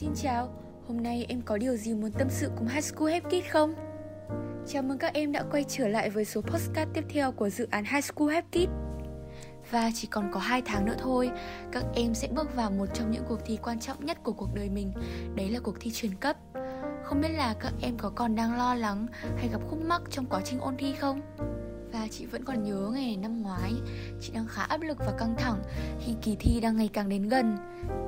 Xin chào, hôm nay em có điều gì muốn tâm sự cùng High School Have Kids không? Chào mừng các em đã quay trở lại với số postcard tiếp theo của dự án High School Have Kids Và chỉ còn có 2 tháng nữa thôi, các em sẽ bước vào một trong những cuộc thi quan trọng nhất của cuộc đời mình Đấy là cuộc thi truyền cấp Không biết là các em có còn đang lo lắng hay gặp khúc mắc trong quá trình ôn thi không? Và chị vẫn còn nhớ ngày năm ngoái Chị đang khá áp lực và căng thẳng, Khi kỳ thi đang ngày càng đến gần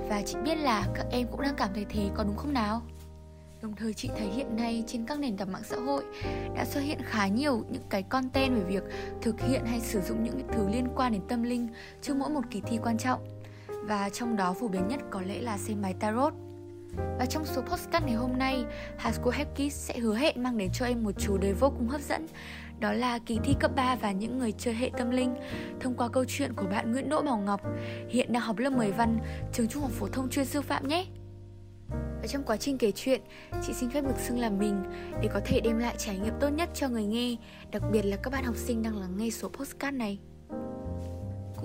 Và chị biết là các em cũng đang cảm thấy thế, có đúng không nào? Đồng thời, chị thấy hiện nay trên các nền tảng mạng xã hội đã xuất hiện khá nhiều những cái content về việc thực hiện hay sử dụng những thứ liên quan đến tâm linh trước mỗi một kỳ thi quan trọng. Và trong đó phổ biến nhất có lẽ là xem bài tarot. Và trong số podcast ngày hôm nay, High School Hack Kids sẽ hứa hẹn mang đến cho em một chủ đề vô cùng hấp dẫn đó là kỳ thi cấp 3 và những người chơi hệ tâm linh thông qua câu chuyện của bạn Nguyễn Đỗ Bảo Ngọc, hiện đang học lớp 10 văn, trường Trung học phổ thông chuyên sư phạm nhé. Và trong quá trình kể chuyện, chị xin phép được xưng là mình để có thể đem lại trải nghiệm tốt nhất cho người nghe, đặc biệt là các bạn học sinh đang lắng nghe số postcard này.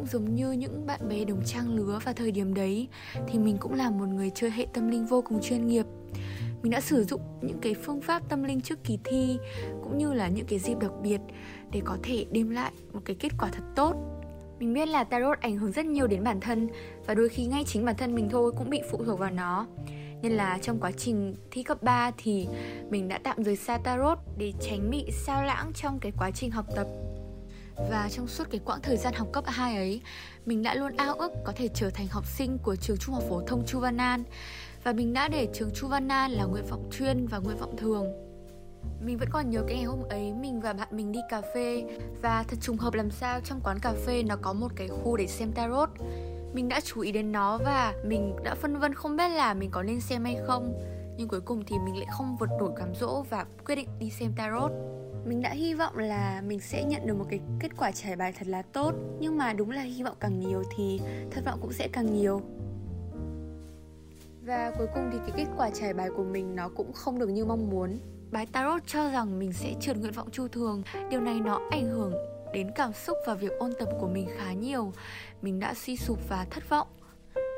Cũng giống như những bạn bè đồng trang lứa vào thời điểm đấy, thì mình cũng là một người chơi hệ tâm linh vô cùng chuyên nghiệp. Mình đã sử dụng những cái phương pháp tâm linh trước kỳ thi cũng như là những cái dịp đặc biệt để có thể đem lại một cái kết quả thật tốt. Mình biết là tarot ảnh hưởng rất nhiều đến bản thân và đôi khi ngay chính bản thân mình thôi cũng bị phụ thuộc vào nó. Nên là trong quá trình thi cấp 3 thì mình đã tạm rời xa tarot để tránh bị sao lãng trong cái quá trình học tập và trong suốt cái quãng thời gian học cấp 2 ấy, mình đã luôn ao ước có thể trở thành học sinh của trường Trung học phổ thông Chu Văn An và mình đã để trường Chu Văn An là nguyện vọng chuyên và nguyện vọng thường. Mình vẫn còn nhớ cái ngày hôm ấy mình và bạn mình đi cà phê và thật trùng hợp làm sao trong quán cà phê nó có một cái khu để xem tarot. Mình đã chú ý đến nó và mình đã phân vân không biết là mình có nên xem hay không. Nhưng cuối cùng thì mình lại không vượt nổi cám dỗ và quyết định đi xem tarot mình đã hy vọng là mình sẽ nhận được một cái kết quả trải bài thật là tốt. Nhưng mà đúng là hy vọng càng nhiều thì thất vọng cũng sẽ càng nhiều. Và cuối cùng thì cái kết quả trải bài của mình nó cũng không được như mong muốn. Bài tarot cho rằng mình sẽ trượt nguyện vọng chu thường. Điều này nó ảnh hưởng đến cảm xúc và việc ôn tập của mình khá nhiều. Mình đã suy sụp và thất vọng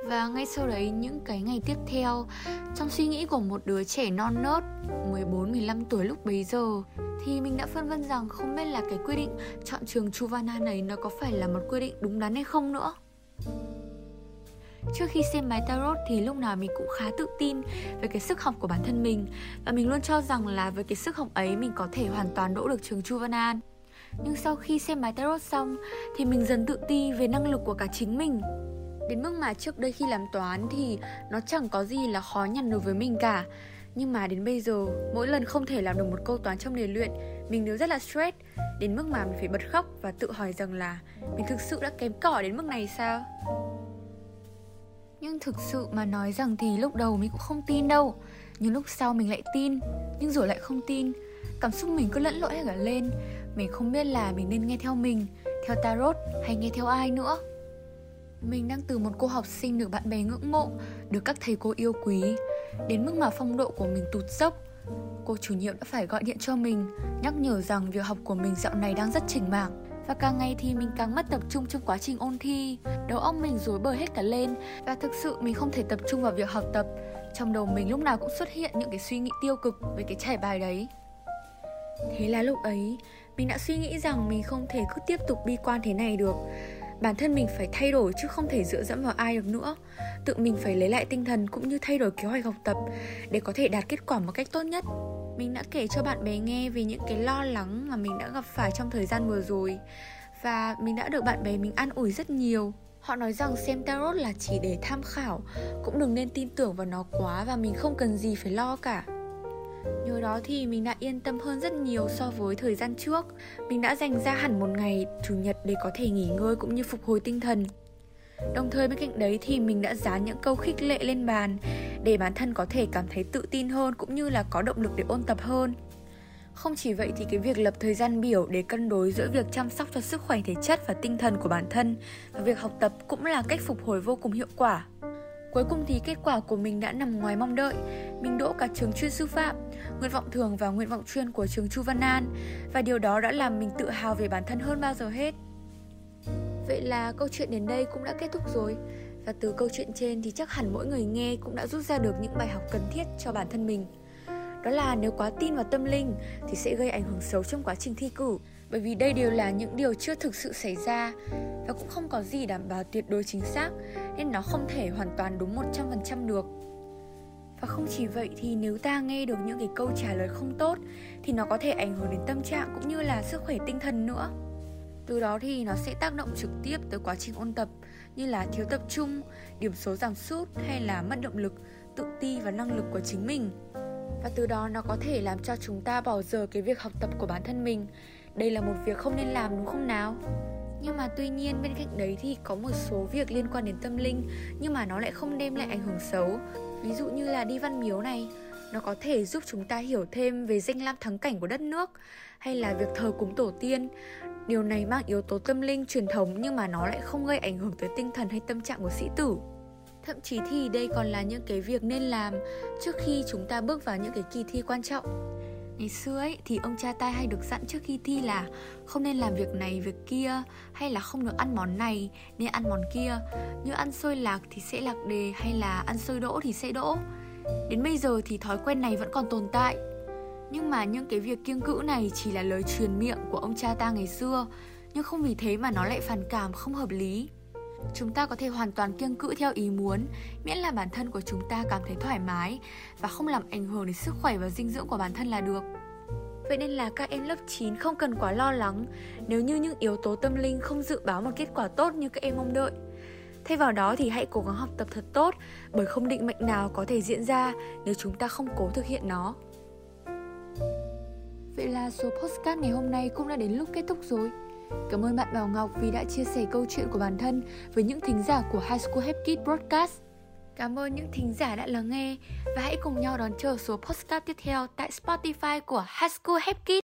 và ngay sau đấy, những cái ngày tiếp theo, Trong suy nghĩ của một đứa trẻ non nớt 14-15 tuổi lúc bấy giờ, Thì mình đã phân vân rằng không biết là cái quyết định chọn trường Chuvana này Nó có phải là một quyết định đúng đắn hay không nữa Trước khi xem bài tarot thì lúc nào mình cũng khá tự tin về cái sức học của bản thân mình Và mình luôn cho rằng là với cái sức học ấy mình có thể hoàn toàn đỗ được trường Chuvanan. Nhưng sau khi xem bài tarot xong thì mình dần tự ti về năng lực của cả chính mình Đến mức mà trước đây khi làm toán thì nó chẳng có gì là khó nhằn đối với mình cả. Nhưng mà đến bây giờ, mỗi lần không thể làm được một câu toán trong đề luyện Mình đều rất là stress. Đến mức mà mình phải bật khóc và tự hỏi rằng là Mình thực sự đã kém cỏi đến mức này sao? Nhưng thực sự mà nói rằng thì lúc đầu mình cũng không tin đâu. Nhưng lúc sau mình lại tin Nhưng rồi lại không tin. Cảm xúc mình cứ lẫn lộn hết cả lên. Mình không biết là mình nên nghe theo mình Theo tarot hay nghe theo ai nữa mình đang từ một cô học sinh được bạn bè ngưỡng mộ, được các thầy cô yêu quý, đến mức mà phong độ của mình tụt dốc. Cô chủ nhiệm đã phải gọi điện cho mình, nhắc nhở rằng việc học của mình dạo này đang rất chỉnh mảng. Và càng ngày thì mình càng mất tập trung trong quá trình ôn thi. Đầu óc mình rối bời hết cả lên Và thực sự mình không thể tập trung vào việc học tập. Trong đầu mình lúc nào cũng xuất hiện những cái suy nghĩ tiêu cực về cái trải bài đấy. Thế là lúc ấy Mình đã suy nghĩ rằng mình không thể cứ tiếp tục bi quan thế này được bản thân mình phải thay đổi chứ không thể dựa dẫm vào ai được nữa. Tự mình phải lấy lại tinh thần cũng như thay đổi kế hoạch học tập để có thể đạt kết quả một cách tốt nhất. Mình đã kể cho bạn bè nghe về những cái lo lắng mà mình đã gặp phải trong thời gian vừa rồi. Và mình đã được bạn bè mình an ủi rất nhiều. Họ nói rằng xem tarot là chỉ để tham khảo, cũng đừng nên tin tưởng vào nó quá và mình không cần gì phải lo cả đó thì mình đã yên tâm hơn rất nhiều so với thời gian trước. Mình đã dành ra hẳn một ngày chủ nhật để có thể nghỉ ngơi cũng như phục hồi tinh thần. Đồng thời bên cạnh đấy thì mình đã dán những câu khích lệ lên bàn Để bản thân có thể cảm thấy tự tin hơn cũng như là có động lực để ôn tập hơn. Không chỉ vậy thì cái việc lập thời gian biểu để cân đối giữa việc chăm sóc cho sức khỏe thể chất và tinh thần của bản thân và việc học tập cũng là cách phục hồi vô cùng hiệu quả. Cuối cùng thì kết quả của mình đã nằm ngoài mong đợi. Mình đỗ cả trường chuyên sư phạm, nguyện vọng thường và nguyện vọng chuyên của trường Chu Văn An và điều đó đã làm mình tự hào về bản thân hơn bao giờ hết. Vậy là câu chuyện đến đây cũng đã kết thúc rồi Và từ câu chuyện trên thì chắc hẳn mỗi người nghe cũng đã rút ra được những bài học cần thiết cho bản thân mình. Đó là nếu quá tin vào tâm linh thì sẽ gây ảnh hưởng xấu trong quá trình thi cử bởi vì đây đều là những điều chưa thực sự xảy ra và cũng không có gì đảm bảo tuyệt đối chính xác nên nó không thể hoàn toàn đúng 100% được. Và không chỉ vậy thì nếu ta nghe được những cái câu trả lời không tốt thì nó có thể ảnh hưởng đến tâm trạng cũng như là sức khỏe tinh thần nữa. Từ đó thì nó sẽ tác động trực tiếp tới quá trình ôn tập như là thiếu tập trung, điểm số giảm sút hay là mất động lực, tự ti và năng lực của chính mình. Và từ đó nó có thể làm cho chúng ta bỏ giờ cái việc học tập của bản thân mình. Đây là một việc không nên làm đúng không nào? Nhưng mà tuy nhiên bên cạnh đấy thì có một số việc liên quan đến tâm linh nhưng mà nó lại không đem lại ảnh hưởng xấu. Ví dụ như là đi văn miếu này, nó có thể giúp chúng ta hiểu thêm về danh lam thắng cảnh của đất nước hay là việc thờ cúng tổ tiên Điều này mang yếu tố tâm linh truyền thống nhưng mà nó lại không gây ảnh hưởng tới tinh thần hay tâm trạng của sĩ tử. Thậm chí thì đây còn là những cái việc nên làm trước khi chúng ta bước vào những cái kỳ thi quan trọng. Ngày xưa ấy thì ông cha ta hay được dặn trước khi thi là không nên làm việc này, việc kia, hay là không được ăn món này, nên ăn món kia. Như ăn xôi lạc thì sẽ lạc đề, hay là ăn xôi đỗ thì sẽ đỗ. Đến bây giờ thì thói quen này vẫn còn tồn tại nhưng mà những cái việc kiêng cữ này chỉ là lời truyền miệng của ông cha ta ngày xưa, Nhưng không vì thế mà nó lại phản cảm không hợp lý Chúng ta có thể hoàn toàn kiêng cữ theo ý muốn Miễn là bản thân của chúng ta cảm thấy thoải mái Và không làm ảnh hưởng đến sức khỏe và dinh dưỡng của bản thân là được. Vậy nên là các em lớp 9 không cần quá lo lắng Nếu như những yếu tố tâm linh không dự báo một kết quả tốt như các em mong đợi. Thay vào đó thì hãy cố gắng học tập thật tốt Bởi không định mệnh nào có thể diễn ra nếu chúng ta không cố thực hiện nó. Vậy là số postcard ngày hôm nay cũng đã đến lúc kết thúc rồi. Cảm ơn bạn Bảo Ngọc vì đã chia sẻ câu chuyện của bản thân với những thính giả của High School Happy Kids Broadcast. Cảm ơn những thính giả đã lắng nghe và hãy cùng nhau đón chờ số podcast tiếp theo tại Spotify của High School Happy Kids.